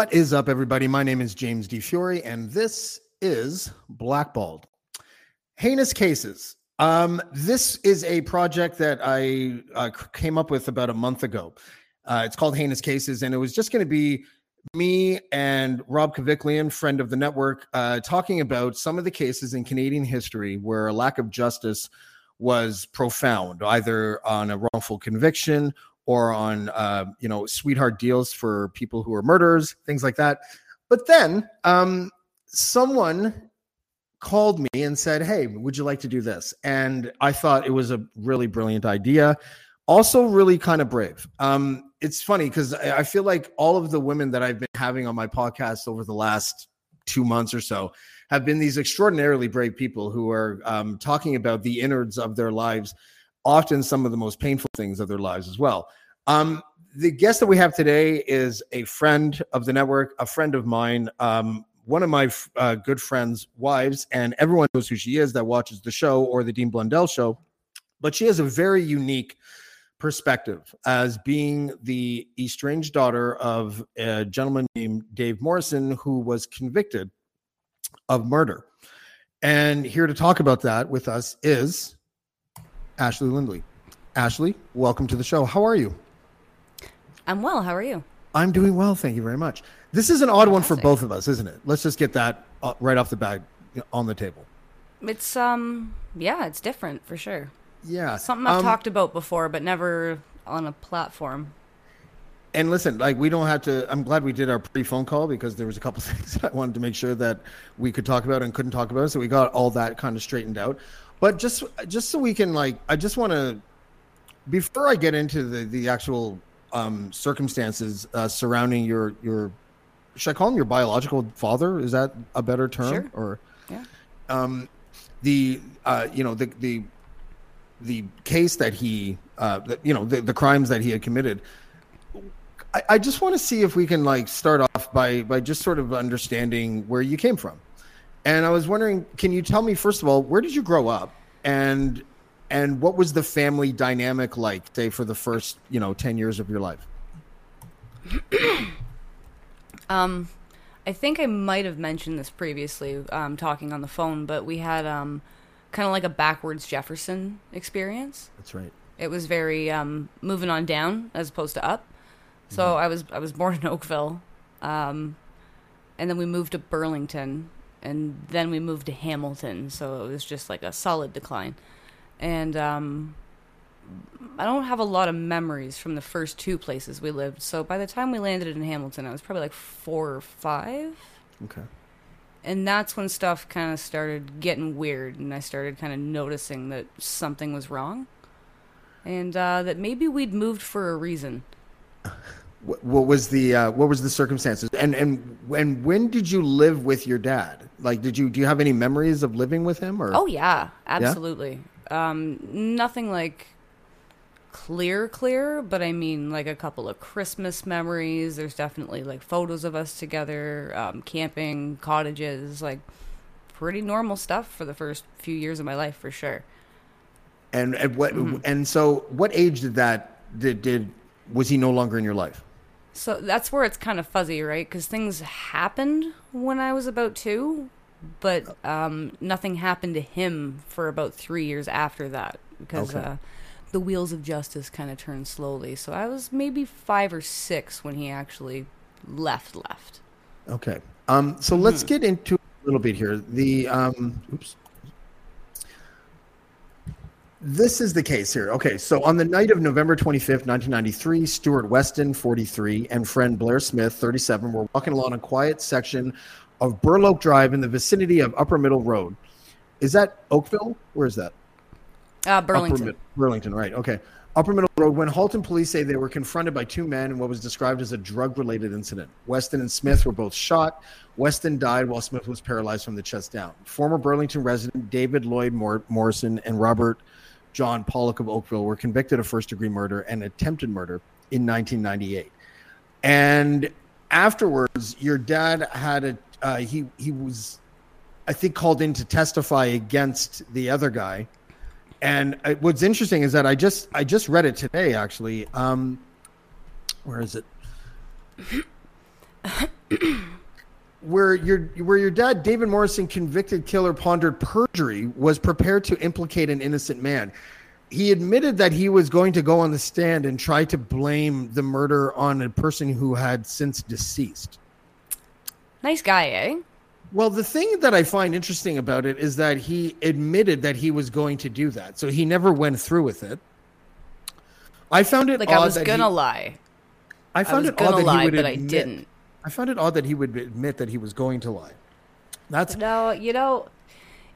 What is up, everybody? My name is James Di Fiore, and this is Blackballed. Heinous Cases. Um, this is a project that I uh, came up with about a month ago. Uh, it's called Heinous Cases, and it was just going to be me and Rob Kaviklian, friend of the network, uh, talking about some of the cases in Canadian history where a lack of justice was profound, either on a wrongful conviction or on uh, you know sweetheart deals for people who are murderers, things like that. But then um, someone called me and said, "Hey, would you like to do this?" And I thought it was a really brilliant idea. Also, really kind of brave. Um, it's funny because I feel like all of the women that I've been having on my podcast over the last two months or so have been these extraordinarily brave people who are um, talking about the innards of their lives, often some of the most painful things of their lives as well. Um, the guest that we have today is a friend of the network, a friend of mine, um, one of my uh, good friends' wives, and everyone knows who she is that watches the show or the Dean Blundell show. But she has a very unique perspective as being the estranged daughter of a gentleman named Dave Morrison, who was convicted of murder. And here to talk about that with us is Ashley Lindley. Ashley, welcome to the show. How are you? I'm well. How are you? I'm doing well, thank you very much. This is an odd one for both of us, isn't it? Let's just get that uh, right off the bat on the table. It's um yeah, it's different for sure. Yeah, Something I've um, talked about before, but never on a platform. And listen, like we don't have to. I'm glad we did our pre-phone call because there was a couple things I wanted to make sure that we could talk about and couldn't talk about, so we got all that kind of straightened out. But just just so we can like, I just want to before I get into the the actual um, circumstances uh, surrounding your your should I call him your biological father? Is that a better term? Sure. Or Yeah. um, the uh, you know the the the case that he uh, the, you know the, the crimes that he had committed. I, I just want to see if we can like start off by by just sort of understanding where you came from. And I was wondering, can you tell me first of all, where did you grow up, and and what was the family dynamic like, say, for the first you know ten years of your life? Um I think I might have mentioned this previously, um, talking on the phone, but we had um kind of like a backwards Jefferson experience. That's right. It was very um moving on down as opposed to up. So Mm-hmm. I was I was born in Oakville. Um and then we moved to Burlington and then we moved to Hamilton, so it was just like a solid decline. And um I don't have a lot of memories from the first two places we lived. So by the time we landed in Hamilton, I was probably like 4 or 5 Okay. and that's when stuff kind of started getting weird and i started kind of noticing that something was wrong and uh, that maybe we'd moved for a reason What, what was the uh, what was the circumstances? And and and when did you live with your dad? Like, did you do you have any memories of living with him? Or oh yeah absolutely um, nothing like clear clear but i mean like a couple of christmas memories there's definitely like photos of us together um, camping cottages like pretty normal stuff for the first few years of my life for sure and and what Mm-hmm. and so what age did that did did was he no longer in your life? So that's where it's kind of fuzzy, right? Because things happened when I was about two, but um, nothing happened to him for about three years after that because Okay. uh, the wheels of justice kind of turned slowly. So I was maybe five or six when he actually left. Left. Okay. Um, so let's get into a little bit here. The um, oops. This is the case here. Okay, so on the night of November 25th, 1993, Stuart Weston, 43, and friend Blair Smith, 37, were walking along a quiet section of Burloak Drive in the vicinity of Upper Middle Road. Is that Oakville? Where is that? Uh, Burlington. Mid- Burlington, right. Okay. Upper Middle Road, when Halton police say they were confronted by two men in what was described as a drug related incident. Weston and Smith were both shot. Weston died while Smith was paralyzed from the chest down. Former Burlington resident David Lloyd Mor- Morrison and Robert John Pollock of Oakville were convicted of first degree murder and attempted murder in 1998. And afterwards, your dad had a, uh, he, he was, I think, called in to testify against the other guy and uh, what's interesting is that I just I just read it today actually. Um, where is it? where your where your dad David Morrison convicted killer pondered perjury was prepared to implicate an innocent man. He admitted that he was going to go on the stand and try to blame the murder on a person who had since deceased. Nice guy, eh? Well, the thing that I find interesting about it is that he admitted that he was going to do that. So he never went through with it. I found it Like I was gonna lie. I I found was it odd that lie, he would but I didn't. I found it odd that he would admit that he was going to lie. That's No, you know,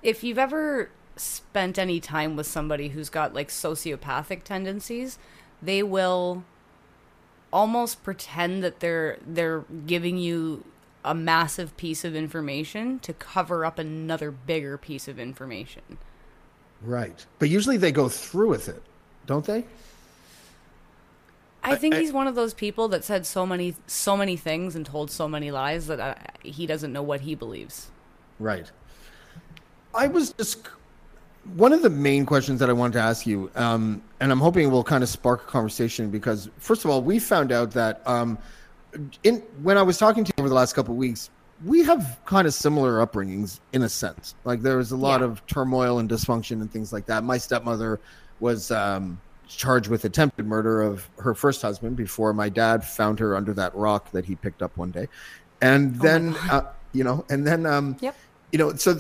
if you've ever spent any time with somebody who's got like sociopathic tendencies, they will almost pretend that they're they're giving you a massive piece of information to cover up another bigger piece of information. right. But usually they go through with it, don't they? I think I- he's one of those people that said so many so many things and told so many lies that uh, he doesn't know what he believes. Right. I was just one of the main questions that I wanted to ask you, um, and I'm hoping it will kind of spark a conversation because, first of all, we found out that um, in when I was talking to you over the last couple of weeks, we have kind of similar upbringings in a sense. Like there was a lot Yeah. of turmoil and dysfunction and things like that. My stepmother was um, charged with attempted murder of her first husband before my dad found her under that rock that he picked up one day, and then uh, you know, and then um, Yep. you know so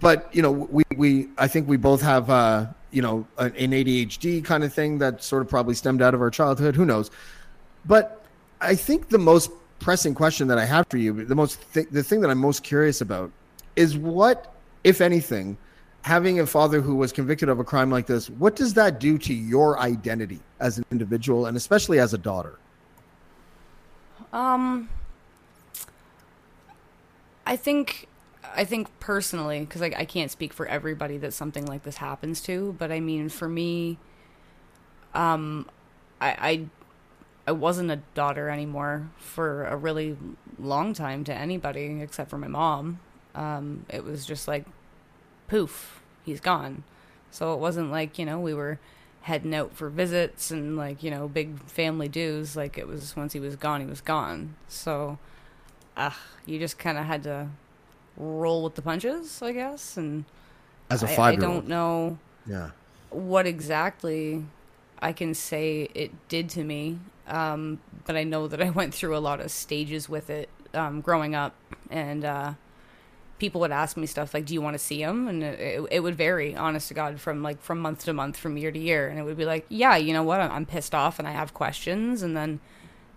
but you know we we i think we both have uh you know an, an adhd kind of thing that sort of probably stemmed out of our childhood. Who knows? But i think the most pressing question that i have for you the most th- the thing that i'm most curious about is what if anything having a father who was convicted of a crime like this what does that do to your identity as an individual and especially as a daughter Um, I think, I think personally, because I, I can't speak for everybody that something like this happens to, but I mean, for me, um, I, I, I wasn't a daughter anymore for a really long time to anybody except for my mom. Um, it was just like, poof, he's gone. So it wasn't like, you know, we were heading out for visits and like, you know, big family dues. Like it was once he was gone, he was gone. So uh, you just kind of had to roll with the punches, I guess. And as a I- I, five year old don't know yeah what exactly I can say it did to me. Um, but I know that I went through a lot of stages with it um, growing up, and uh, people would ask me stuff like, "Do you want to see him?" And it, it, would vary, honest to God, from like from month to month, from year to year, and it would be like, "Yeah, you know what? I'm, I'm pissed off, and I have questions," and then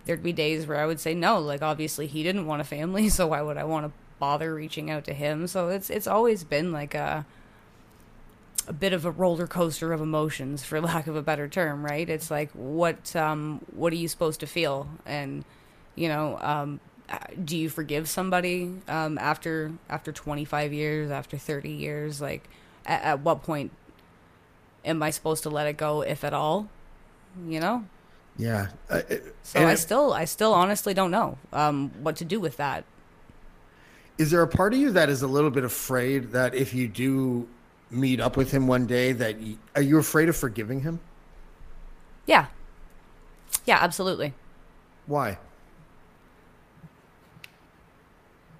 there'd be days where I would say no. Like obviously he didn't want a family, so why would I want to bother reaching out to him? So it's it's always been like a a bit of a roller coaster of emotions for lack of a better term right it's like what um what are you supposed to feel and you know um do you forgive somebody um after after 25 years after 30 years? Like at, at what point am i supposed to let it go if at all? You know? Yeah Uh, uh, so i it- still i still honestly don't know um what to do with that. Is there a part of you that is a little bit afraid that if you do meet up with him one day, that y are you afraid of forgiving him? yeah. Yeah absolutely. Why?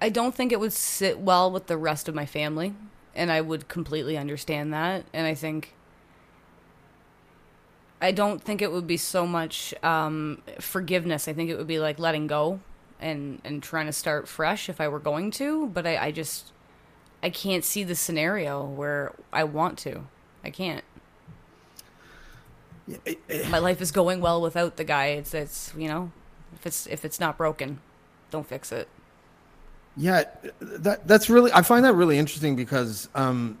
I don't think it would sit well with the rest of my family, and I would completely understand that. And I think I don't think it would be so much um, forgiveness. I think it would be like letting go and and trying to start fresh if I were going to. But I, I just I can't see the scenario where I want to. I can't. My life is going well without the guy. It's it's you know, if it's if it's not broken, don't fix it. Yeah, that that's really I find that really interesting because um,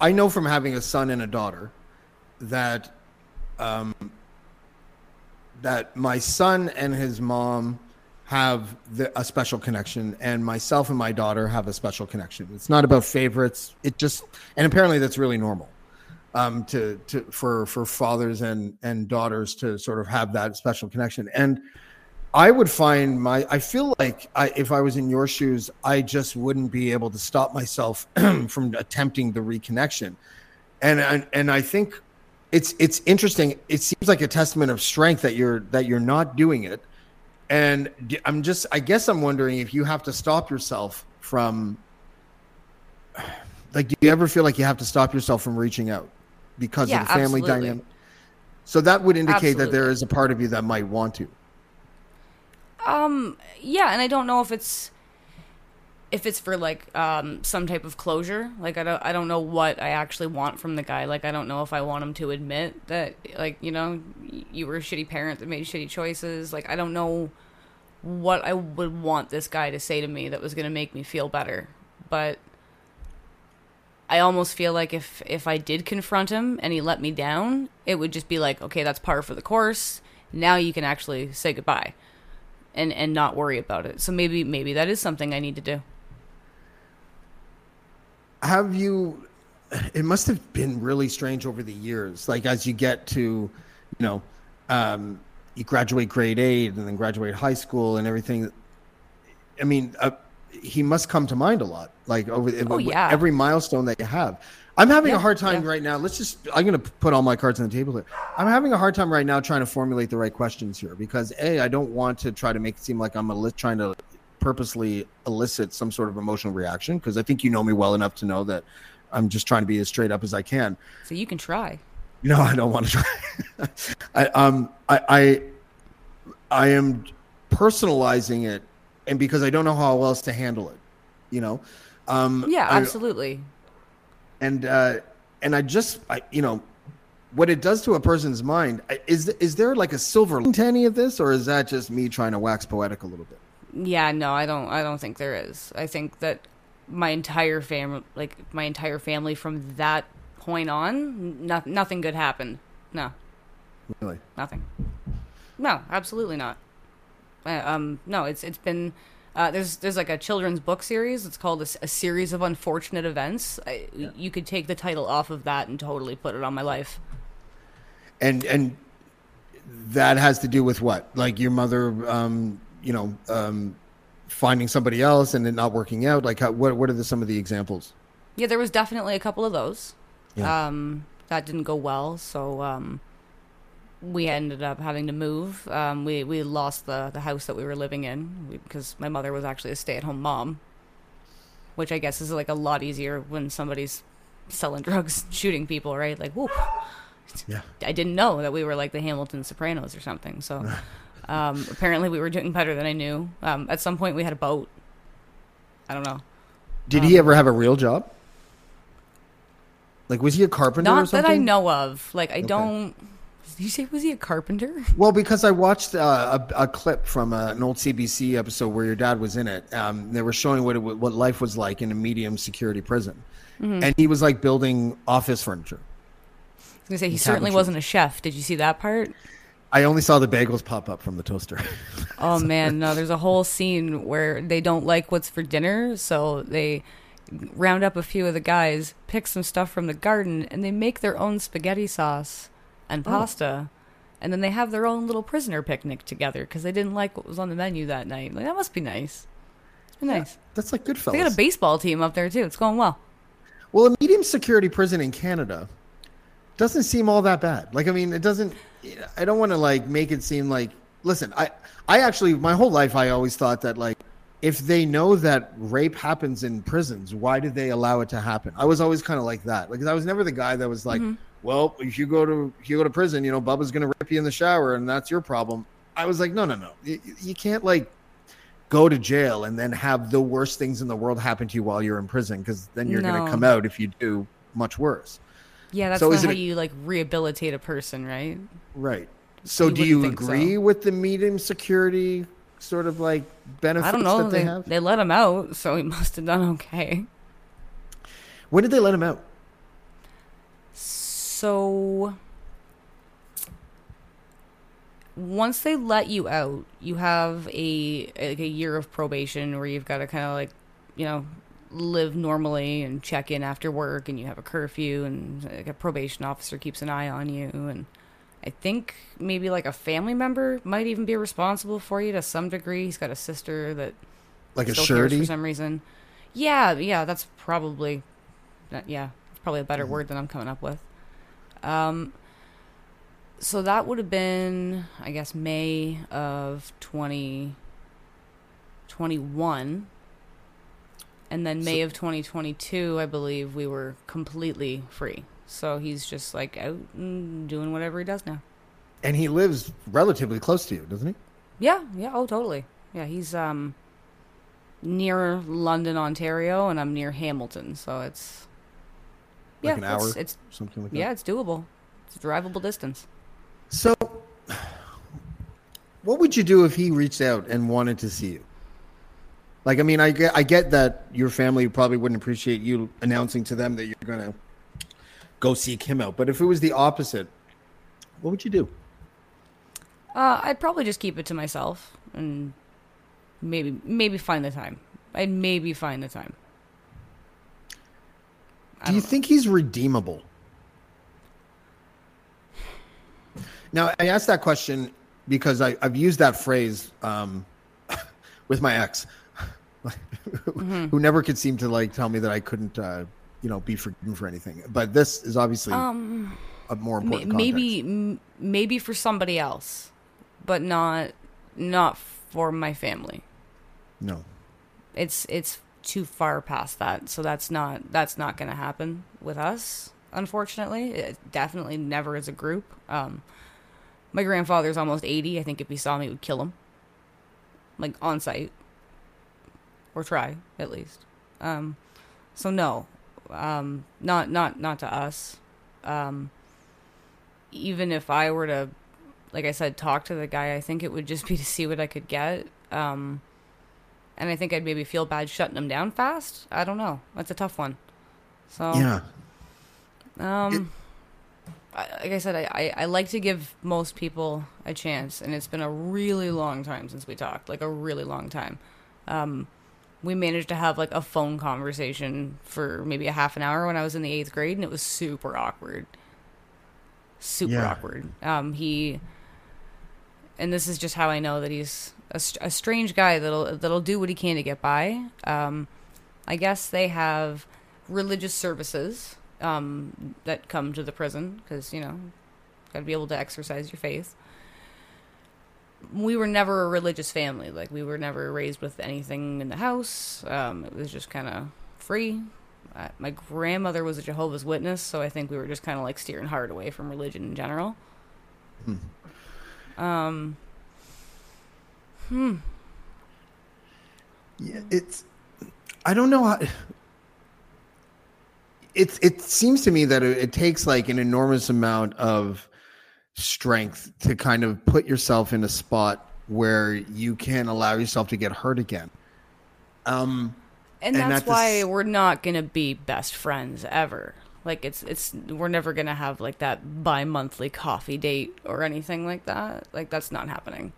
I know from having a son and a daughter that um, that my son and his mom have the, a special connection, and myself and my daughter have a special connection. It's not about favorites. It just and apparently that's really normal um, to to for for fathers and and daughters to sort of have that special connection and. I would find my. I feel like I, if I was in your shoes, I just wouldn't be able to stop myself from attempting the reconnection, and and and I think it's it's interesting. It seems like a testament of strength that you're that you're not doing it, and I'm just. I guess I'm wondering if you have to stop yourself from. Like, do you ever feel like you have to stop yourself from reaching out because Yeah, of the family absolutely. dynamic? So that would indicate that there is a part of you that might want to. Um, yeah, and I don't know if it's if it's for like um some type of closure. Like I don't I don't know what I actually want from the guy. Like I don't know if I want him to admit that like, you know, you were a shitty parent that made shitty choices. Like I don't know what I would want this guy to say to me that was going to make me feel better. But I almost feel like if if I did confront him and he let me down, it would just be like, okay, that's par for the course. Now you can actually say goodbye and and not worry about it. So maybe maybe that is something I need to do. have you it must have been really strange over the years like as you get to you know um you graduate grade 8 and then graduate high school and everything i mean uh, he must come to mind a lot like over Oh, yeah. every milestone that you have i'm having Yeah, a hard time yeah. right now let's just i'm going to put all my cards on the table here i'm having a hard time right now trying to formulate the right questions here because a i don't want to try to make it seem like i'm trying to purposely elicit some sort of emotional reaction because I think you know me well enough to know that I'm just trying to be as straight up as I can. So you can try. No, I don't want to try. I um I, I I am personalizing it, and because I don't know how else to handle it, you know. Um, Yeah, I- absolutely. And uh, and I just I you know what it does to a person's mind is is there like a silver to any of this, or is that just me trying to wax poetic a little bit? Yeah, no, I don't I don't think there is. I think that my entire family like my entire family from that point on, no, nothing good happened. No, Really? nothing. No, absolutely not. Uh, um, no, it's it's been uh, there's there's like a children's book series. It's called a series of unfortunate events. I, You could take the title off of that and totally put it on my life. and and that has to do with what like your mother um you know um finding somebody else and it not working out like how, what what are the, some of the examples Yeah, there was definitely a couple of those. Yeah. Um, that didn't go well, so um, we ended up having to move. Um, we we lost the the house that we were living in because my mother was actually a stay at home mom, which I guess is like a lot easier when somebody's selling drugs, shooting people, right? Like, whoop. yeah I didn't know that we were like the Hamilton Sopranos or something. So um, apparently we were doing better than I knew. Um, at some point we had a boat. I don't know. did Um, he ever have a real job like was he a carpenter or Not that I know of. Like I don't. Did you say was he a carpenter? well because i watched uh, a, a clip from uh, an old cbc episode where your dad was in it um, they were showing what it, what life was like in a medium security prison Mm-hmm. and he was like building office furniture I was gonna say he In certainly cabinetry. wasn't a chef. Did you see that part? i only saw the bagels pop up from the toaster Oh man, no. There's a whole scene where they don't like what's for dinner, so they round up a few of the guys, pick some stuff from the garden, and they make their own spaghetti sauce and oh. pasta. And then they have their own little prisoner picnic together because they didn't like what was on the menu that night. Like that must be nice. Nice. that's like good They got a baseball team up there too. It's going well. Well, a medium security prison in Canada doesn't seem all that bad. Like, I mean, it doesn't. I don't want to like make it seem like. Listen, I, I actually, my whole life, I always thought that like, if they know that rape happens in prisons, why did they allow it to happen? I was always kind of like that. Like, I was never the guy that was like, mm-hmm. Well, if you go to if you go to prison, you know, Bubba's gonna rip you in the shower, and that's your problem. I was like, no, no, no, you, you can't like go to jail and then have the worst things in the world happen to you while you're in prison because then you're gonna come out if you do much worse. Yeah, that's So not it how you like rehabilitate a person, right? Right. So You do you wouldn't so. agree with the medium security sort of like benefits I don't know. that they, They, have? they let him out, so he must have done okay. when did they let him out? So once they let you out, you have a like a year of probation where you've got to kind of like, you know, live normally and check in after work and you have a curfew and like a probation officer keeps an eye on you and I think maybe like a family member might even be responsible for you to some degree. He's got a sister that Like a surety? for some reason. Yeah, yeah, that's probably yeah, probably a better Mm-hmm. word than I'm coming up with. Um so that would have been I guess May of 2021 and then May of 2022 I believe we were completely free. So he's just like out and doing whatever he does now. And he lives relatively close to you, doesn't he? Yeah, yeah, oh totally. Yeah, he's um near London, Ontario, and I'm near Hamilton, so it's Like yeah, an it's, hour? it's Something like that. yeah, it's doable. It's a drivable distance. So, what would you do if he reached out and wanted to see you? Like, I mean, I get, I get that your family probably wouldn't appreciate you announcing to them that you're gonna go seek him out. But if it was the opposite, what would you do? Uh, I'd probably just keep it to myself and maybe maybe find the time. I'd maybe find the time. Do you know. think he's redeemable? Now, I asked that question because I, I've used that phrase um, with my ex, Mm-hmm. who never could seem to like tell me that I couldn't, uh, you know, be forgiven for anything. But this is obviously Um, a more important. maybe m- maybe for somebody else, but not not for my family. no. it's it's too far past that. So that's not that's not going to happen with us unfortunately. It definitely never as a group. Um my grandfather's almost 80 i think if he saw me he would kill him. Like on sight. Or try at least. Um so no. Um not not not to us. Um even if i were to like i said talk to the guy i think it would just be to see what i could get. Um and I think I'd maybe feel bad shutting them down fast. I don't know. That's a tough one. So Yeah. um, I, like I said, I, I, I like to give most people a chance, and it's been a really long time since we talked, like a really long time. Um, we managed to have like a phone conversation for maybe a half an hour when I was in the eighth grade, and it was super awkward. Super Yeah. awkward. Um, he, and this is just how I know that he's a, a strange guy that'll that'll do what he can to get by. Um, I guess they have religious services um, that come to the prison because you know, got to be able to exercise your faith. We were never a religious family. Like we were never raised with anything in the house. Um, it was just kind of free. Uh, my grandmother was a Jehovah's Witness, so I think we were just kind of like steering hard away from religion in general. Um. Hmm. Yeah, it's. I don't know how. It's. It seems to me that it, it takes like an enormous amount of strength to kind of put yourself in a spot where you can allow yourself to get hurt again. Um. and And that's at why s- we're not gonna be best friends ever like it's it's we're never gonna have like that bi-monthly coffee date or anything like that like that's not happening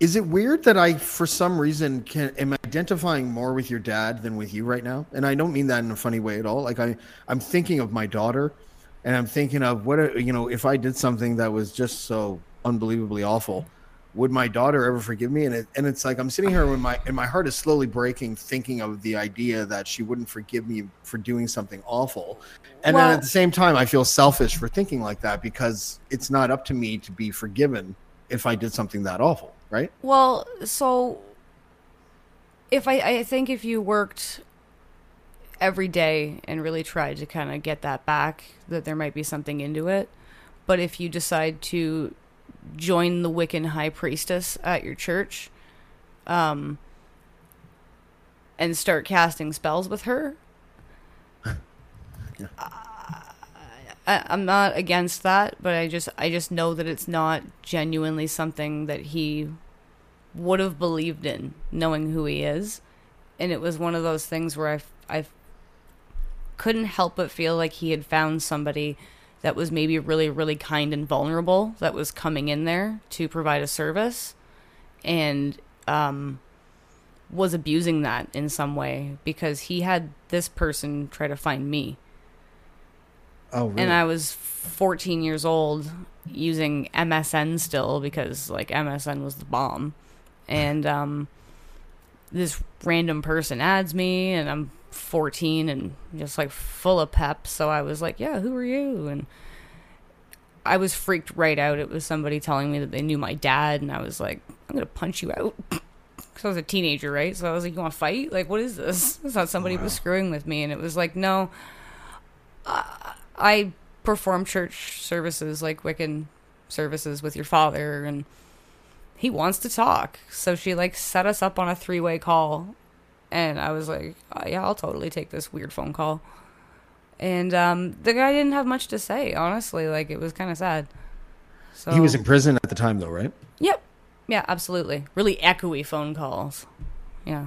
Is it weird that I, for some reason, can am identifying more with your dad than with you right now? And I don't mean that in a funny way at all. Like I, I'm thinking of my daughter, and I'm thinking of what a- you know if I did something that was just so unbelievably awful, would my daughter ever forgive me? And it, and it's like I'm sitting here when my and my heart is slowly breaking, thinking of the idea that she wouldn't forgive me for doing something awful. And then at the same time, I feel selfish for thinking like that because it's not up to me to be forgiven if I did something that awful, right? well so if i i think if you worked every day and really tried to kind of get that back that there might be something into it but if you decide to join the wiccan high priestess at your church um and start casting spells with her. I, I'm not against that, but I just I just know that it's not genuinely something that he would have believed in, knowing who he is. And it was one of those things where I I couldn't help but feel like he had found somebody that was maybe really really kind and vulnerable that was coming in there to provide a service and um was abusing that in some way because he had this person try to find me Oh, really? and I was 14 years old using MSN still because like MSN was the bomb. And um this random person adds me and I'm 14 and just like full of pep, so I was like, "Yeah, who are you?" and I was freaked right out. It was somebody telling me that they knew my dad and I was like, "I'm going to punch you out." Cuz I was a teenager, right? So I was like, "You want to fight? Like what is this?" I thought somebody was screwing with me and it was like, "No, I perform church services like Wiccan services with your father and he wants to talk. So she like set us up on a three-way call and I was like, oh, yeah, I'll totally take this weird phone call. And um the guy didn't have much to say, honestly, like it was kind of sad. So he was in prison at the time, though, right? Yep. Yeah, absolutely. Really echoey phone calls. Yeah.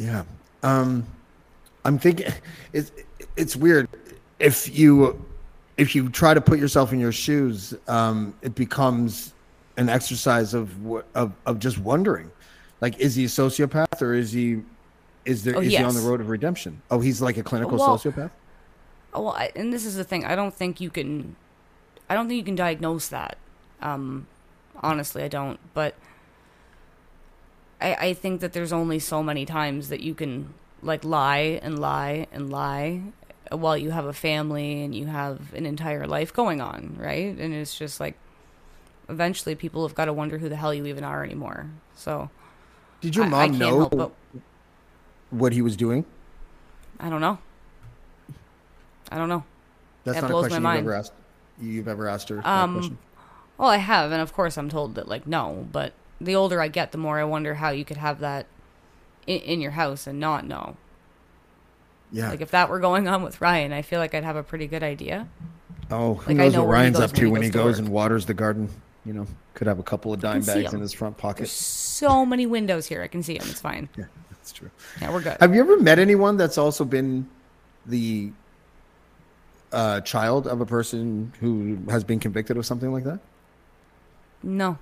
Yeah. Um, I'm thinking it's it's weird if you if you try to put yourself in your shoes, um, it becomes an exercise of of of just wondering, like, is he a sociopath or is he is there Oh, is he on the road of redemption? Oh, he's like a clinical Well, sociopath. Oh, well, I, and this is the thing. I don't think you can. I don't think you can diagnose that. Um, honestly, I don't. But I, I think that there's only so many times that you can like lie and lie and lie while you have a family and you have an entire life going on, right? And it's just like eventually people have got to wonder who the hell you even are anymore. So Did your I- I mom can't know but- what he was doing? I don't know. I don't know. That's That not a blows my question you've mind. ever asked. You've ever asked her Um, question? Well, I have, and of course I'm told that like no, but the older I get, the more I wonder how you could have that in, in your house and not know. Yeah. Like if that were going on with Ryan, I feel like I'd have a pretty good idea. oh, who like, I knows know what Ryan's up to when he goes goes and waters the garden? You know, could have a couple of dime bags in his front pocket. There's so many windows here. I can see him. It's fine. Yeah, that's true. Yeah, we're good. Have you ever met anyone that's also been the uh, child of a person who has been convicted of something like that? No,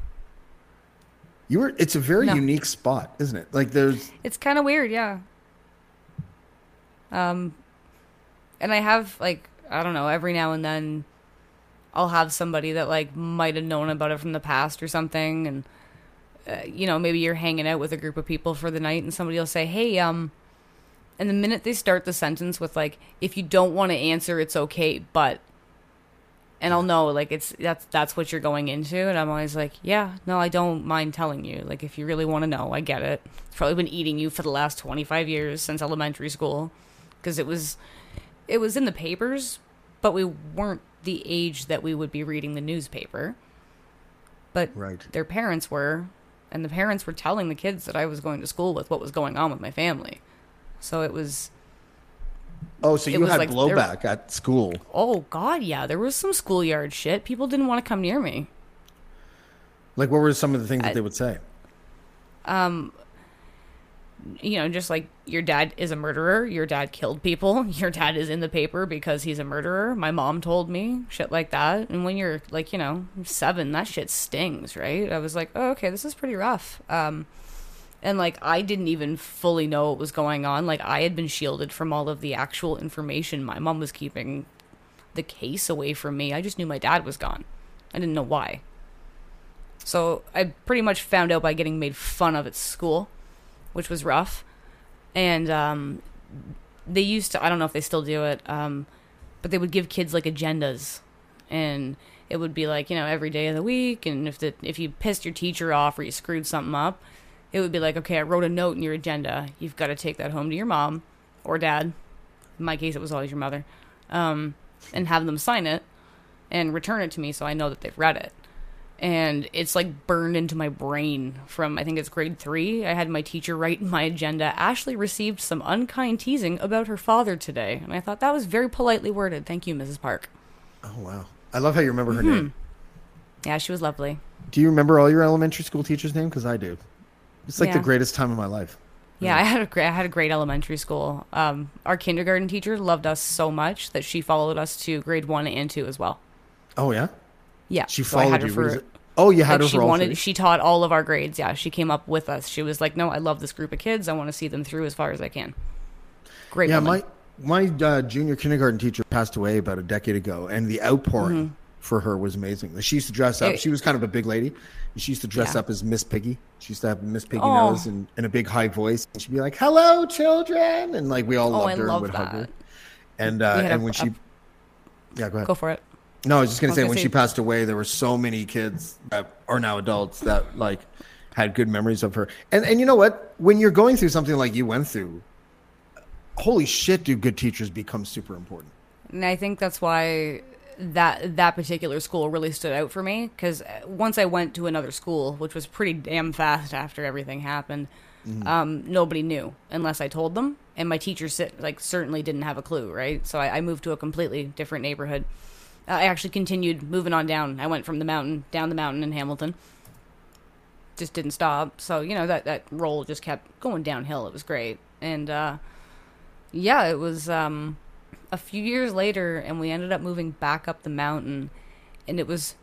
You were. It's a very No. unique spot, isn't it? Like there's. it's kind of weird. Yeah. Um, and I have like I don't know. Every now and then, I'll have somebody that like might have known about it from the past or something, and uh, you know maybe you're hanging out with a group of people for the night, and somebody will say, "Hey, um," and the minute they start the sentence with like, "If you don't want to answer, it's okay," but and I'll know like it's that's that's what you're going into, and I'm always like, yeah, no, I don't mind telling you. Like if you really want to know, I get it. It's probably been eating you for the last 25 years since elementary school, because it was it was in the papers, but we weren't the age that we would be reading the newspaper. But Right. their parents were, and the parents were telling the kids that I was going to school with what was going on with my family. So it was Oh, so you had like- there- blowback at school. oh god, yeah, there was some schoolyard shit. People didn't want to come near me. Like, what were some of the things that they would say? Um, you know, just like your dad is a murderer, your dad killed people, your dad is in the paper because he's a murderer. My mom told me shit like that. And when you're like, you know, seven, that shit stings, right? I was like, oh, okay, this is pretty rough. Um, and like, I didn't even fully know what was going on. Like, I had been shielded from all of the actual information. My mom was keeping the case away from me. I just knew my dad was gone. I didn't know why. So I pretty much found out by getting made fun of at school, which was rough. and um, they used to. I don't know if they still do it, um, but they would give kids like agendas, and it would be like you know every day of the week, and if the if you pissed your teacher off or you screwed something up, it would be like okay, I wrote a note in your agenda. You've got to take that home to your mom or dad. In my case, it was always your mother, um, and have them sign it and return it to me so I know that they've read it. And it's like burned into my brain from I think it's grade three. I had my teacher write in my agenda Ashley received some unkind teasing about her father today. And I thought that was very politely worded. Thank you, Mrs. Park. Oh wow. I love how you remember her name. Yeah, she was lovely. Do you remember all your elementary school teachers' name? Because I do. It's like the greatest time of my life. Yeah, I had a great, I had a great elementary school. Um, our kindergarten teacher loved us so much that she followed us to grade one and two as well. Oh yeah. Yeah, She so followed her you. For? Oh, you had like her she wanted three? she taught all of our grades yeah she came up with us she was like no i love this group of kids i want to see them through as far as i can great Yeah, woman. my my uh, junior kindergarten teacher passed away about a decade ago, and the outpouring Mm-hmm. For her was amazing. She used to dress up. She was kind of a big lady. She used to dress Yeah. up as Miss Piggy. She used to have Miss Piggy Oh. nose and, and a big high voice. And she'd be like, "Hello, children," and like we all Oh, loved I her and love would hug her. that. And uh, and a- when she, yeah, go ahead. go for it No, I was just gonna I say when say- she passed away, there were so many kids that are now adults that like had good memories of her. And and you know what? When you're going through something like you went through, holy shit, do good teachers become super important? and i think that's why that that particular school really stood out for me because once i went to another school which was pretty damn fast after everything happened um, nobody knew unless i told them and my teacher like certainly didn't have a clue right? So I, I moved to a completely different neighborhood. Uh, i actually continued moving on down. I went from the mountain down the mountain in hamilton. Just didn't stop. So you know that that roll just kept going downhill. It was great, and uh, yeah, it was um, a few years later, and we ended up moving back up the mountain, and it was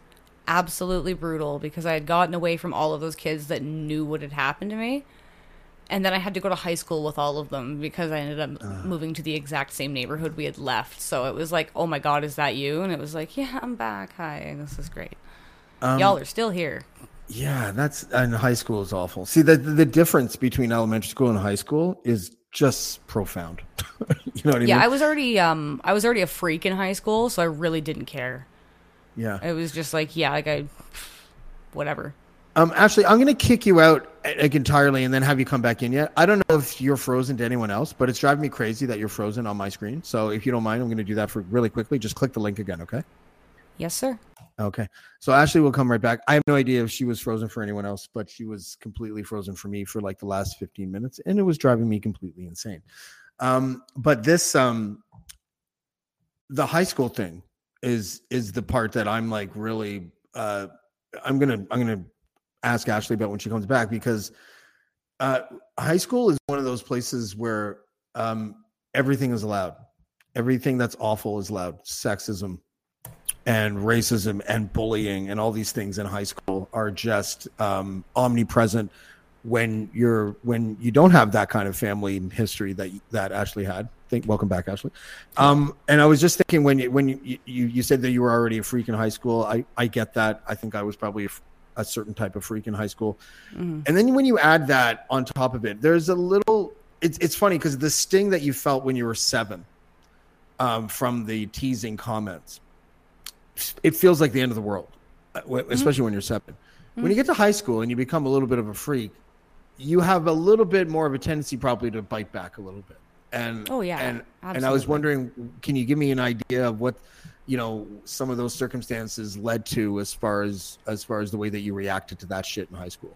absolutely brutal because I had gotten away from all of those kids that knew what had happened to me. And then I had to go to high school with all of them because I ended up ah. moving to the exact same neighborhood we had left. So it was like, oh my God, is that you? And it was like, yeah, I'm back. Hi, this is great. Um, Y'all are still here. Yeah, that's and high school is awful. See, the the difference between elementary school and high school is just profound. you know what I Yeah, mean? I was already um I was already a freak in high school, so I really didn't care. yeah. It was just like, yeah, like I whatever. Um, Ashley, I'm going to kick you out like entirely and then have you come back in yet. I don't know if you're frozen to anyone else, but it's driving me crazy that you're frozen on my screen. So if you don't mind, I'm going to do that for really quickly. Just click the link again, okay? Yes, sir. Okay. So Ashley will come right back. I have no idea if she was frozen for anyone else, but she was completely frozen for me for like the last 15 minutes, and it was driving me completely insane. Um, but this um the high school thing is is the part that I'm like really uh I'm gonna I'm gonna ask Ashley about when she comes back because uh high school is one of those places where um everything is allowed. Everything that's awful is allowed. Sexism, and racism and bullying and all these things in high school are just um, omnipresent when you're when you don't have that kind of family history that that Ashley had. Think welcome back, Ashley. Um, and I was just thinking when you when you, you you said that you were already a freak in high school. I I get that. I think I was probably a certain type of freak in high school. And then when you add that on top of it, there's a little. It's it's funny because the sting that you felt when you were seven, um, from the teasing comments it feels like the end of the world, uh, wh- especially when you're 7 When you get to high school and you become a little bit of a freak, you have a little bit more of a tendency probably to bite back a little bit. And Oh, yeah, and and I was wondering, can you give me an idea of what you know some of those circumstances led to as far as as far as the way that you reacted to that shit in high school?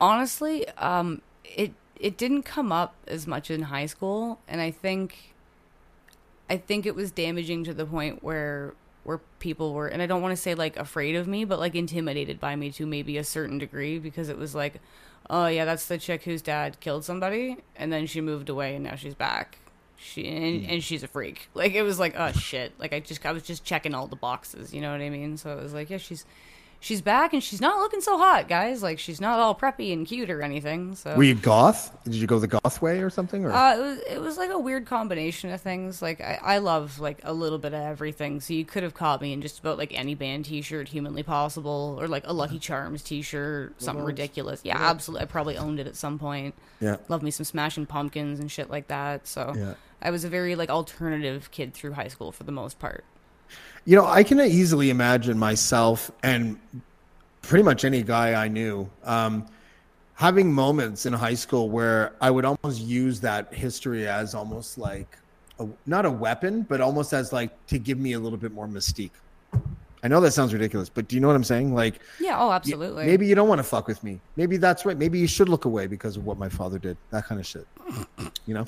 Honestly, um it it didn't come up as much in high school. And I think I think it was damaging to the point where where people were and I don't want to say like afraid of me, but like intimidated by me to maybe a certain degree because it was like, oh yeah, that's the chick whose dad killed somebody and then she moved away and now she's back. She and, hmm. and she's a freak. Like it was like, oh shit. Like I just I was just checking all the boxes, you know what I mean? So it was like, yeah, she's she's back and she's not looking so hot, guys. Like she's not all preppy and cute or anything. So Were you goth? Did you go the goth way or something? Or uh, it was it was like a weird combination of things. Like I, I love like a little bit of everything. So you could have caught me in just about like any band T-shirt humanly possible, or like a Lucky Charms T-shirt, something ridiculous. Yeah, absolutely. I probably owned it at some point. yeah, Love me some Smashing Pumpkins and shit like that. So Yeah. I was a very like alternative kid through high school for the most part. You know, I can easily imagine myself and pretty much any guy I knew um, having moments in high school where I would almost use that history as almost like a, not a weapon, but almost as like to give me a little bit more mystique. I know that sounds ridiculous, but do you know what I'm saying? Like, Yeah. Oh, y- absolutely. maybe you don't want to fuck with me. Maybe that's right. Maybe you should look away because of what my father did. That kind of shit. You know,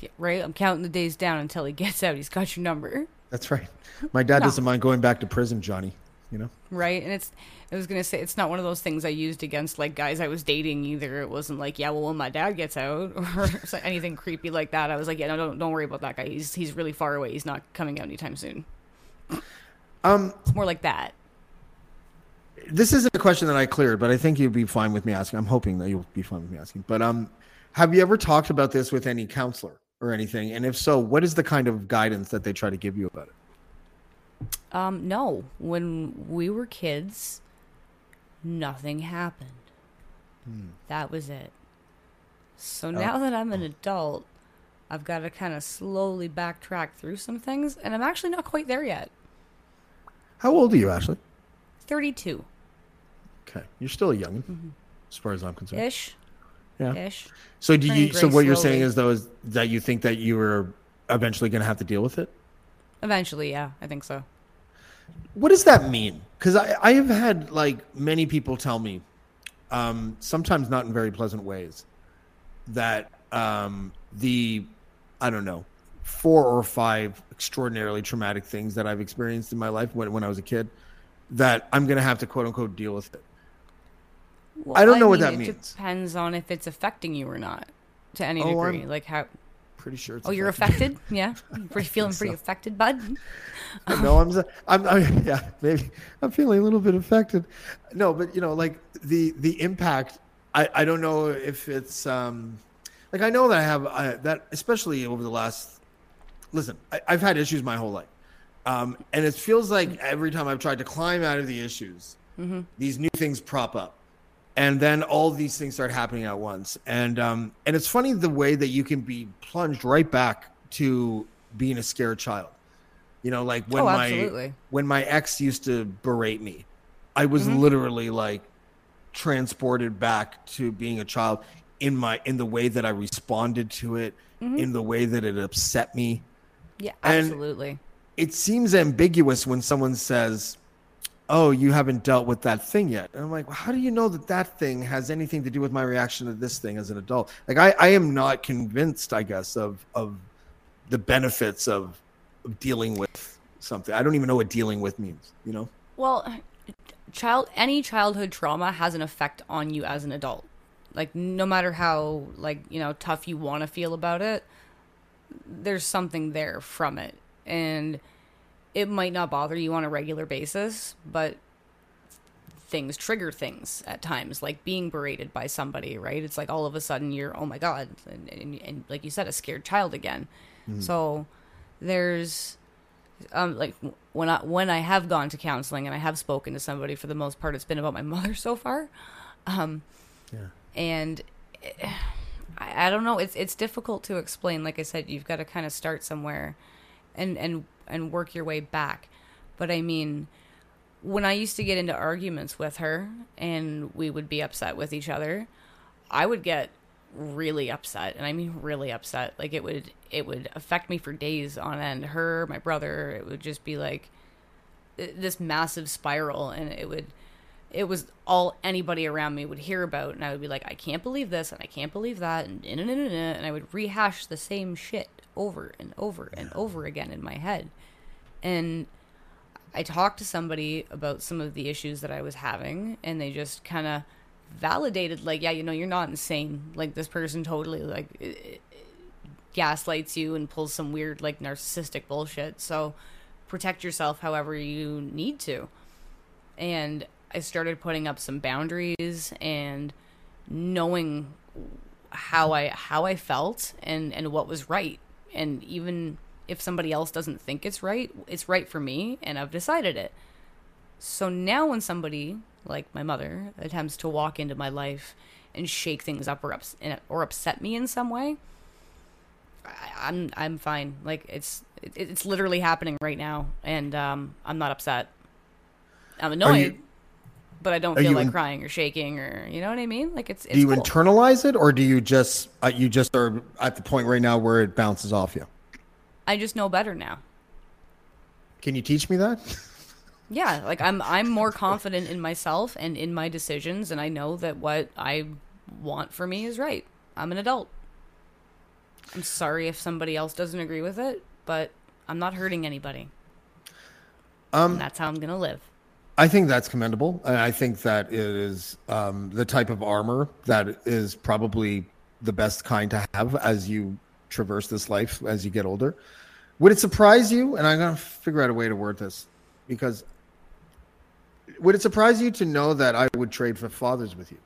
Yeah, right. I'm counting the days down until he gets out. He's got your number. That's right. My dad No. doesn't mind going back to prison, Johnny. You know. right and it's i was gonna say it's not one of those things i used against like guys i was dating either it wasn't like yeah well when my dad gets out or anything creepy like that i was like yeah no don't, don't worry about that guy he's he's really far away he's not coming out anytime soon Um, it's more like that this isn't a question that I cleared, but I think you'd be fine with me asking. I'm hoping that you'll be fine with me asking. But um, have you ever talked about this with any counselor or anything? And if so, what is the kind of guidance that they try to give you about it? um no. When we were kids nothing happened. That was it. So now that i'm an adult i've got to kind of slowly backtrack through some things and i'm actually not quite there yet. How old are you, Ashley? 32 Okay, you're still a youngin, as far as I'm concerned. ish Yeah. ish So do you? So what you're saying is though is that you think that you were eventually going to have to deal with it. Eventually, yeah, I think so. What does that mean? Because I, I have had like many people tell me, um, sometimes not in very pleasant ways, that um, the I don't know four or five extraordinarily traumatic things that I've experienced in my life when, when I was a kid, that I'm going to have to quote unquote deal with it. Well, I don't know what mean, that it means. Depends on if it's affecting you or not, to any Oh, degree. I'm- Like how? Pretty sure. It's Oh, you're affected. yeah, pretty feeling pretty affected, bud. no, I'm, I'm, I'm, yeah, maybe I'm feeling a little bit affected. No, but you know, like the the impact. I I don't know if it's um, like I know that I have uh, that, especially over the last. Listen, I, I've had issues my whole life, um, and it feels like every time I've tried to climb out of the issues, these new things prop up, and then all these things start happening at once. And um, and it's funny the way that you can be plunged right back to being a scared child. You know, like when Oh, my when my ex used to berate me, I was Mm-hmm. literally like transported back to being a child in my in the way that I responded to it, Mm-hmm. in the way that it upset me. Yeah, And- absolutely. It seems ambiguous when someone says, "Oh, you haven't dealt with that thing yet." And I'm like, well, "How do you know that that thing has anything to do with my reaction to this thing as an adult?" Like I I am not convinced, I guess, of of the benefits of, of dealing with something. I don't even know what dealing with means, you know? Well, child, any childhood trauma has an effect on you as an adult. Like no matter how like you know tough you want to feel about it, there's something there from it, and it might not bother you on a regular basis, but things trigger things at times like being berated by somebody right? It's like all of a sudden you're oh my god and, and, and like you said a scared child again. So there's um like when i when i have gone to counseling and i have spoken to somebody for the most part it's been about my mother so far. Um and eh, I, I don't know. It's it's difficult to explain. Like i said you've got to kind of start somewhere. And and and work your way back but i mean when I used to get into arguments with her and we would be upset with each other, I would get really upset and I mean really upset. Like it would it would affect me for days on end. Her, my brother, it would just be like this massive spiral and it would it was all anybody around me would hear about and I would be like I can't believe this and I can't believe that and and, and, and, and I would rehash the same shit over and over and over again in my head. And I talked to somebody about some of the issues that I was having, and they just kind of validated, like, yeah, you know, you're not insane. Like, this person totally, like, i- i- gaslights you and pulls some weird, like, narcissistic bullshit. So protect yourself however you need to. And I started putting up some boundaries and knowing how I how I felt and and what was right. And even if somebody else doesn't think it's right, it's right for me and I've decided it. So now when somebody like my mother attempts to walk into my life and shake things up or ups- or upset me in some way, I, I'm I'm fine. Like it's it, it's literally happening right now, and um, I'm not upset. I'm annoyed, you- but I don't are feel like in- crying or shaking or you know what I mean. Like it's it's do you cool. internalize it, or do you just uh, you just are at the point right now where it bounces off you? I just know better now. Can you teach me that? Yeah, like I'm I'm more confident in myself and in my decisions and I know that what I want for me is right. I'm an adult. I'm sorry if somebody else doesn't agree with it, but I'm not hurting anybody. Um and that's how I'm going to live. I think that's commendable. And I think that it is um, the type of armor that is probably the best kind to have as you traverse this life as you get older. Would it surprise you? And I'm going to figure out a way to word this because would it surprise you to know that I would trade for fathers with you?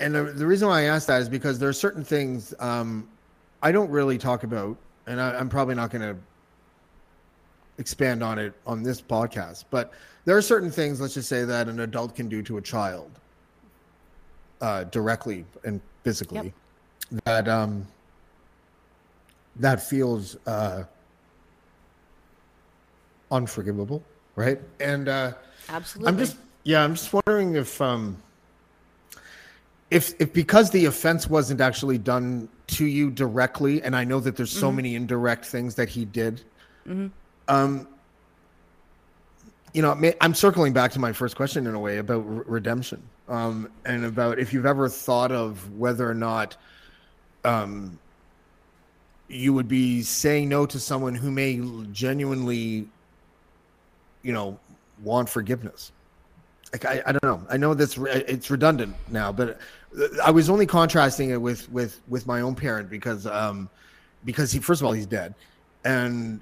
And the, the reason why I ask that is because there are certain things um, I don't really talk about, and I, I'm probably not going to expand on it on this podcast, but there are certain things, let's just say, that an adult can do to a child uh, directly and physically that um, that feels uh, unforgivable, right? And uh, Absolutely. I'm just yeah, I'm just wondering if um if if because the offense wasn't actually done to you directly, and I know that there's so many indirect things that he did. Um, you know, I'm circling back to my first question in a way about re- redemption, um, and about if you've ever thought of whether or not, um, you would be saying no to someone who may genuinely, you know, want forgiveness. Like I, I don't know. I know that's re- it's redundant now, but I was only contrasting it with with with my own parent because um because he first of all he's dead, and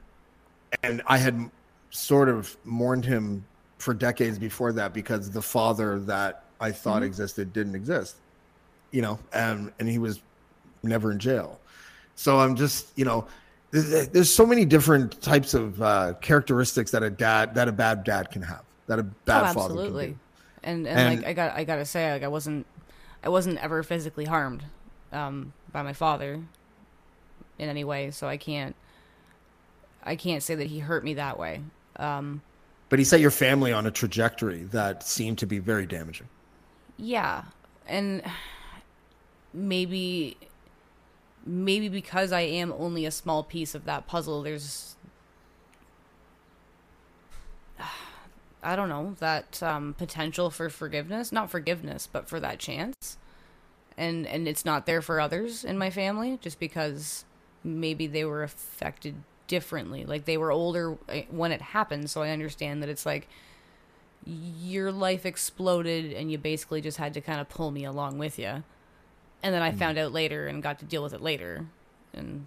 and I had sort of mourned him for decades before that because the father that I thought existed didn't exist, you know, and and he was never in jail. So I'm just, you know, th- th- there's so many different types of uh, characteristics that a dad, that a bad dad can have, that a bad oh, father absolutely. can do. And, and And- like I got I got to say like I wasn't I wasn't ever physically harmed um by my father in any way, so I can't I can't say that he hurt me that way. Um But he set your family on a trajectory that seemed to be very damaging. Yeah, and maybe maybe because I am only a small piece of that puzzle, there's I don't know that um, potential for forgiveness, not forgiveness, but for that chance, and and it's not there for others in my family just because maybe they were affected differently, like they were older eh, when it happened, so I understand that it's like your life exploded and you basically just had to kind of pull me along with you. And then I found out later and got to deal with it later in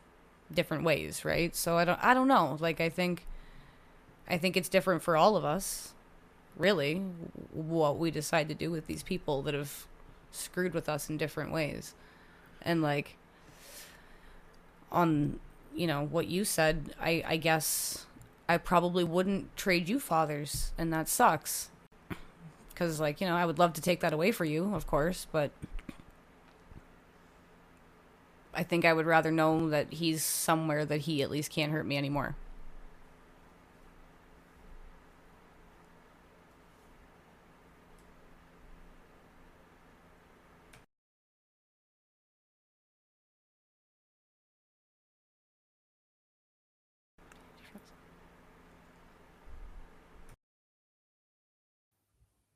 different ways, right? So I don't I don't know. Like I think I think it's different for all of us, really, what we decide to do with these people that have screwed with us in different ways. And like on you know what you said, I I guess I probably wouldn't trade you fathers, and that sucks. Because, like, you know, I would love to take that away for you, of course, but I think I would rather know that he's somewhere that he at least can't hurt me anymore.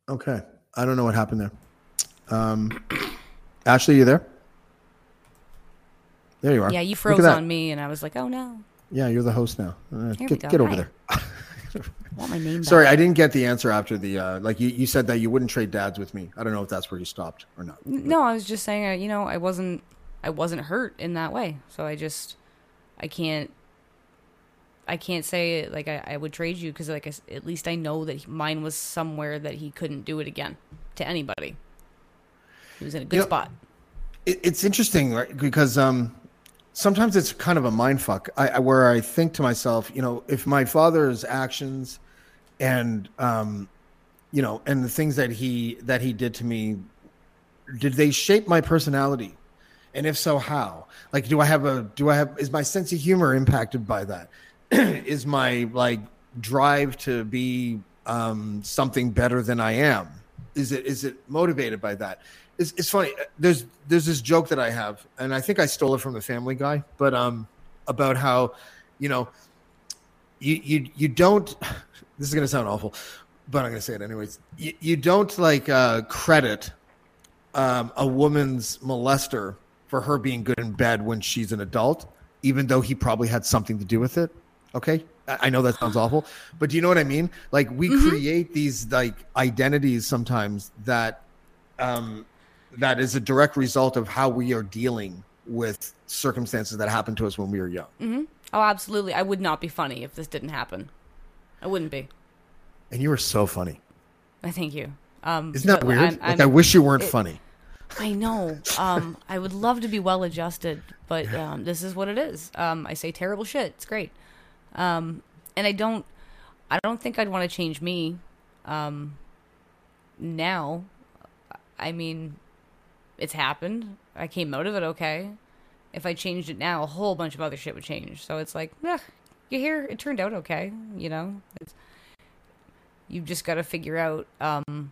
Okay. I don't know what happened there. Um, Ashley, you there? There you are. Yeah, you froze on me, and I was like, oh no, Yeah, you're the host now. Uh, get get over Hi. there. I want my name back. Sorry, I didn't get the answer after the uh, like you, you said that you wouldn't trade dads with me. I don't know if that's where you stopped or not. No, I was just saying, uh, you know, I wasn't, I wasn't hurt in that way, so I just, I can't, I can't say like I, I would trade you because like I at least I know that mine was somewhere that he couldn't do it again to anybody. He was in a good You know- spot. it, it's interesting, right? Because um, sometimes it's kind of a mind fuck. I, I where I think to myself, you know, if my father's actions and um, you know, and the things that he that he did to me, did they shape my personality? And if so, how? Like, do I have a do I have is my sense of humor impacted by that? is my like drive to be um, something better than I am? Is it is it motivated by that? It's, it's funny. There's there's this joke that I have, and I think I stole it from the Family Guy, but um, about how, you know, you you you don't. This is gonna sound awful, but I'm gonna say it anyways. You, you don't like uh, credit um, a woman's molester for her being good in bed when she's an adult, even though he probably had something to do with it. Okay, I know that sounds awful, but do you know what I mean? Like we create these like identities sometimes that um, that is a direct result of how we are dealing with circumstances that happened to us when we were young. Mm-hmm. Oh, absolutely. I would not be funny if this didn't happen. I wouldn't be. And you were so funny. I thank you. Um, Isn't that weird? I'm- like I'm- I wish you weren't it- funny. I know. Um, I would love to be well adjusted, but um, this is what it is. Um, I say terrible shit. It's great. Um, and I don't. I don't think I'd want to change me. Um, now, I mean, it's happened. I came out of it okay. If I changed it now, a whole bunch of other shit would change. So it's like, yeah, you're here. It turned out okay. You know, it's, you've just got to figure out. Um,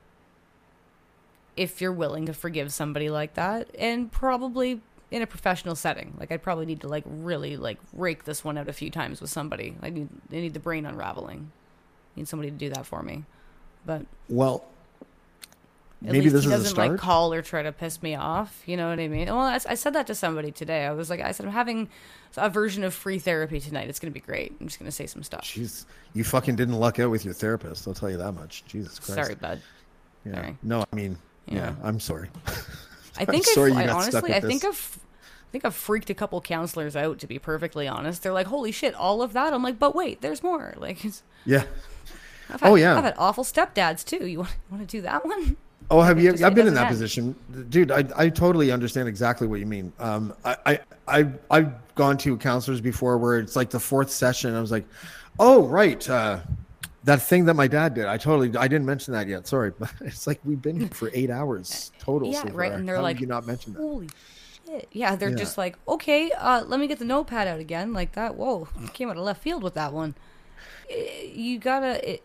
if you're willing to forgive somebody like that and probably in a professional setting like i'd probably need to like really like rake this one out a few times with somebody i need i need the brain unraveling I need somebody to do that for me but Well, at maybe this he is a doesn't like call or try to piss me off you know what i mean well I, I said that to somebody today i was like i said i'm having a version of free therapy tonight it's gonna be great i'm just gonna say some stuff Jeez, you fucking didn't luck out with your therapist. I'll tell you that much. Jesus Christ. sorry bud Yeah. sorry. No, I mean, yeah, Yeah. I'm sorry. I think sorry I've, you I stuck honestly, I think. I've, I think I've freaked a couple counselors out. To be perfectly honest, they're like, "Holy shit, all of that!" I'm like, "But wait, there's more." Like, it's, Yeah. I've had, Oh, yeah. I've had awful stepdads too. You want want to do that one? Oh, have you? just- I've been in that end. position, dude. I, I totally understand exactly what you mean. Um, I, I, I, I've gone to counselors before where it's like the fourth session. I was like, oh, right, uh, that thing that my dad did. I totally, I didn't mention that yet. Sorry, but it's like we've been here for eight hours total. yeah, so right. And they're How like, did you not mention that? "Holy shit!" Yeah, they're Yeah. just like, "Okay, uh, let me get the notepad out again." Like that. Whoa, came out of left field with that one. Eh, You gotta. It,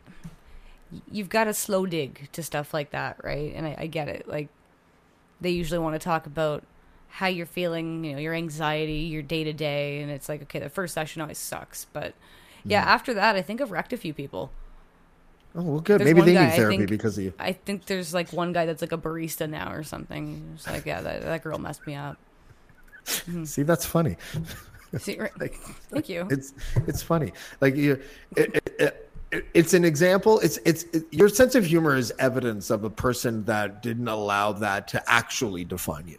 you've got to slow dig to stuff like that, right? And I, I get it. Like they usually want to talk about how you're feeling, you know, your anxiety, your day to day, and it's like, okay, the first session always sucks, but yeah, after that, I think I've wrecked a few people. Oh, well, good. There's Maybe they guy, need therapy think- because of you. I think there's like one guy that's like a barista now or something. It's like, yeah, that, that girl messed me up. See, that's funny. See, right- Thank you. It's it's funny. Like you, it, it, it, it's an example. It's it's it, your sense of humor is evidence of a person that didn't allow that to actually define you.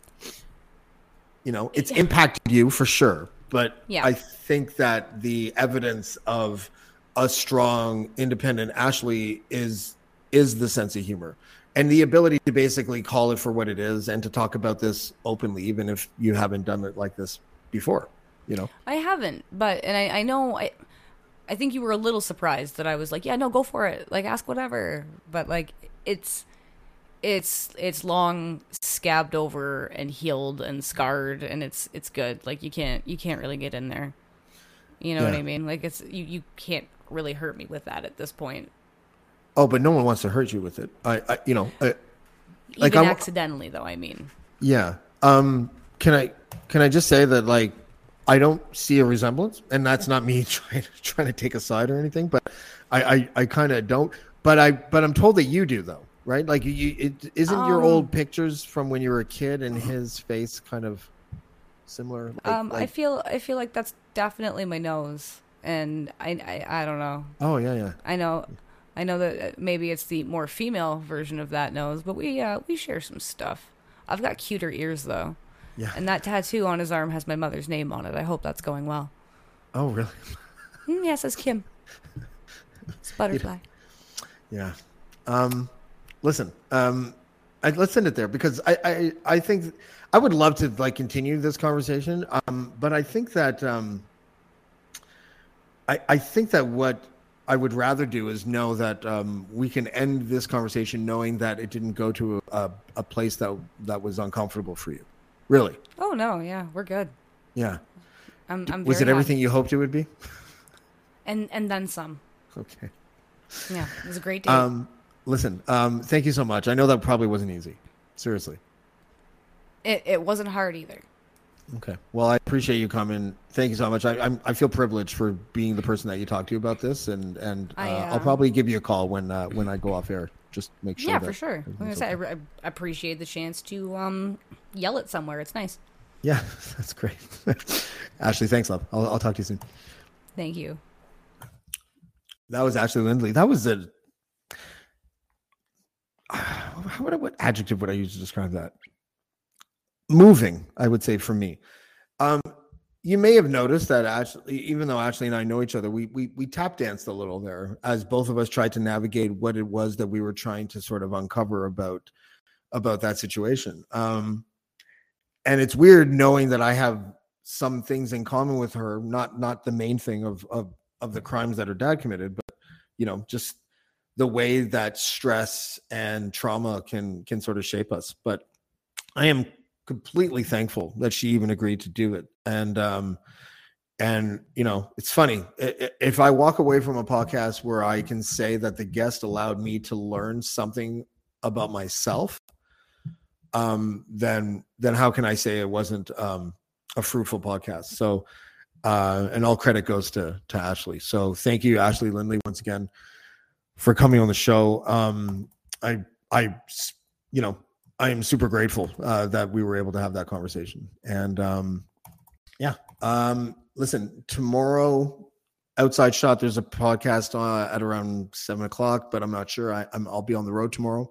You know, it's impacted you for sure, but Yeah. I think that the evidence of a strong, independent Ashley is is the sense of humor and the ability to basically call it for what it is and to talk about this openly, even if you haven't done it like this before. You know. I haven't, but and I, I know I I think you were a little surprised that I was like, yeah, no, go for it. Like ask whatever. But like it's it's it's long scabbed over and healed and scarred and it's it's good. Like you can't you can't really get in there. You know what I mean? Like it's you you can't really hurt me with that at this point. Oh, but no one wants to hurt you with it. I, I you know, I, Like, Even I'm- accidentally though, I mean. yeah. Um, can I can I just say that like I don't see a resemblance, and that's not me trying trying to take a side or anything, but I I, I kind of don't. But I but I'm told that you do though, right? Like you, it isn't your Um, old pictures from when you were a kid and his face kind of similar. Like, Um I feel I feel like that's definitely my nose and I I, I don't know. oh yeah yeah. I know, I know that uh, maybe it's the more female version of that nose, but we uh, we share some stuff. I've got cuter ears though, Yeah. and that tattoo on his arm has my mother's name on it. I hope that's going well. Oh really? Mm, yes, it's Kim. It's butterfly. Yeah. Um, listen, um, I, let's end it there because I, I, I think I would love to like continue this conversation. Um, but I think that, um, I, I think that what I would rather do is know that um, we can end this conversation knowing that it didn't go to a, a place that that was uncomfortable for you. Really? Oh no, yeah, we're good. Yeah. I'm. I'm Was it everything happy. you hoped it would be? And and then some. Okay. Yeah, it was a great day. Um, listen, um, thank you so much. I know that probably wasn't easy. Seriously. it it wasn't hard either. Okay. Well, I appreciate you coming. Thank you so much. I, I'm, I feel privileged for being the person that you talk to about this, and and uh, I, I'll uh, probably give you a call when uh, when I go off air. Just make sure. yeah, for sure. Like I said, I, okay. re- I appreciate the chance to um yell it somewhere. It's nice. Yeah, that's great. Ashley, thanks, love. I'll, I'll talk to you soon. Thank you. That was Ashley Lindley. That was a. How would I, what adjective would I use to describe that? Moving, I would say for me. Um, you may have noticed that Ashley, even though Ashley and I know each other, we we we tap danced a little there as both of us tried to navigate what it was that we were trying to sort of uncover about about that situation. Um, and it's weird knowing that I have some things in common with her, not not the main thing of of of the crimes that her dad committed, but you know, just the way that stress and trauma can can sort of shape us. But I am completely thankful that she even agreed to do it. And um and you know, it's funny if I walk away from a podcast where I can say that the guest allowed me to learn something about myself, um, then then how can I say it wasn't um a fruitful podcast? So uh, and all credit goes to to Ashley. So thank you, Ashley Lindley, once again for coming on the show. Um, I I you know I am super grateful uh, that we were able to have that conversation. And um, yeah, um, listen, tomorrow outside shot there's a podcast uh, at around seven o'clock, but I'm not sure. I, I'm I'll be on the road tomorrow.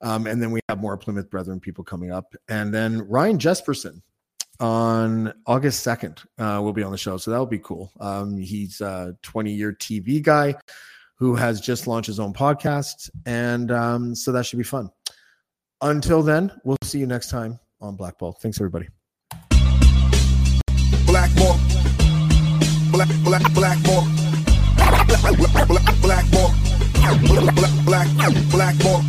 Um, and then we have more Plymouth Brethren people coming up, and then Ryan Jespersen on August 2nd uh, will be on the show. So that'll be cool. Um, he's a 20 year TV guy who has just launched his own podcast. And um, so that should be fun. Until then, we'll see you next time on Blackball. Thanks, everybody. Black, black, Blackmore. Black, black, Blackmore. Black, black, Blackmore.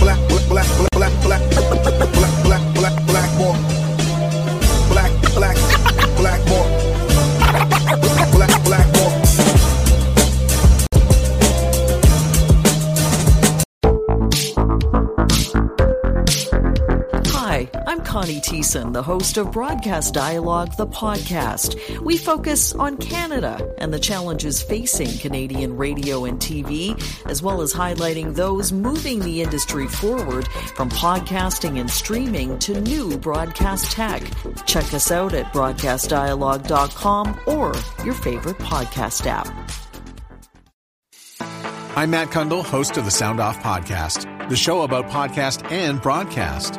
Black, black, black, black, black, black, black, black, Blackmore. Black, black, Blackmore. Black, Connie Thiessen, the host of Broadcast Dialogue, the podcast. We focus on Canada and the challenges facing Canadian radio and TV, as well as highlighting those moving the industry forward from podcasting and streaming to new broadcast tech. Check us out at broadcastdialogue.com or your favorite podcast app. I'm Matt Cundill, host of the Sound Off Podcast, the show about podcast and broadcast.